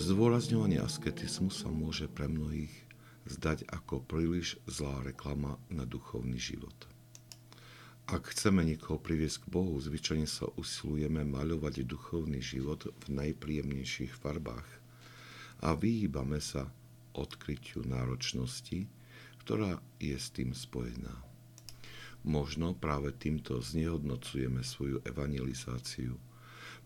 Zdôrazňovanie asketizmu sa môže pre mnohých zdať ako príliš zlá reklama na duchovný život. Ak chceme niekoho priviesť k Bohu, zvyčajne sa usilujeme maľovať duchovný život v najpríjemnejších farbách a vyhýbame sa odkrytiu náročnosti, ktorá je s tým spojená. Možno práve týmto znehodnocujeme svoju evangelizáciu –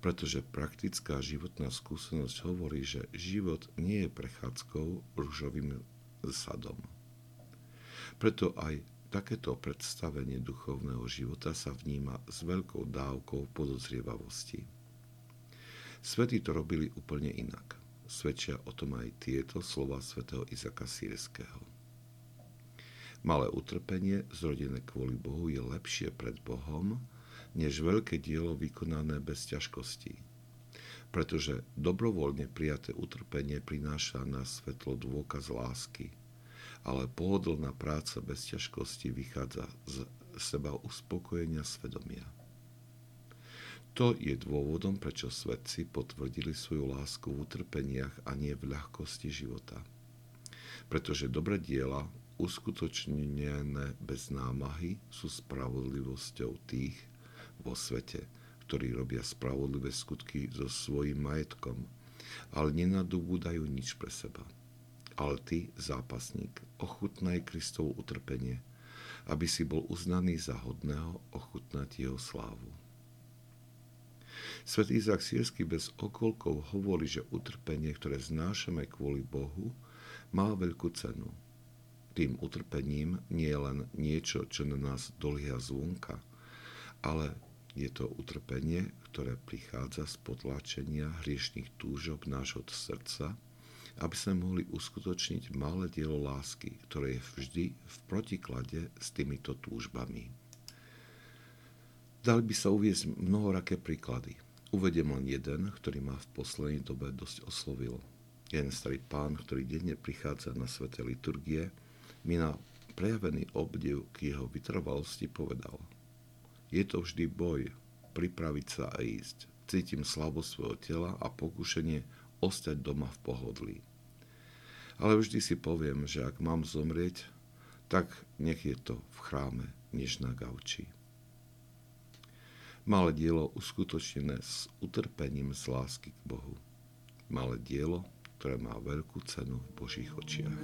pretože praktická životná skúsenosť hovorí, že život nie je prechádzkou rúžovým sadom. Preto aj takéto predstavenie duchovného života sa vníma s veľkou dávkou podozrievavosti. Svety to robili úplne inak. Svedčia o tom aj tieto slova svätého Izaka Sýrského. Malé utrpenie, zrodené kvôli Bohu, je lepšie pred Bohom, než veľké dielo vykonané bez ťažkostí. Pretože dobrovoľne prijaté utrpenie prináša na svetlo dôkaz lásky, ale pohodlná práca bez ťažkostí vychádza z seba uspokojenia svedomia. To je dôvodom, prečo svetci potvrdili svoju lásku v utrpeniach a nie v ľahkosti života. Pretože dobré diela, uskutočnené bez námahy, sú spravodlivosťou tých, vo svete, ktorí robia spravodlivé skutky so svojím majetkom, ale nenadobúdajú nič pre seba. Ale ty, zápasník, ochutnaj Kristovo utrpenie, aby si bol uznaný za hodného ochutnať jeho slávu. Svetý Izak Sírsky bez okolkov hovorí, že utrpenie, ktoré znášame kvôli Bohu, má veľkú cenu. Tým utrpením nie je len niečo, čo na nás dolia zvonka, ale je to utrpenie, ktoré prichádza z potlačenia hriešných túžob nášho srdca, aby sme mohli uskutočniť malé dielo lásky, ktoré je vždy v protiklade s týmito túžbami. Dali by sa uviezť mnohoraké príklady. Uvediem len jeden, ktorý ma v poslednej dobe dosť oslovil. Jeden starý pán, ktorý denne prichádza na sveté liturgie, mi na prejavený obdiv k jeho vytrvalosti povedal – je to vždy boj, pripraviť sa a ísť. Cítim slabosť svojho tela a pokušenie ostať doma v pohodlí. Ale vždy si poviem, že ak mám zomrieť, tak nech je to v chráme, než na gauči. Malé dielo uskutočnené s utrpením z lásky k Bohu. Malé dielo, ktoré má veľkú cenu v Božích očiach.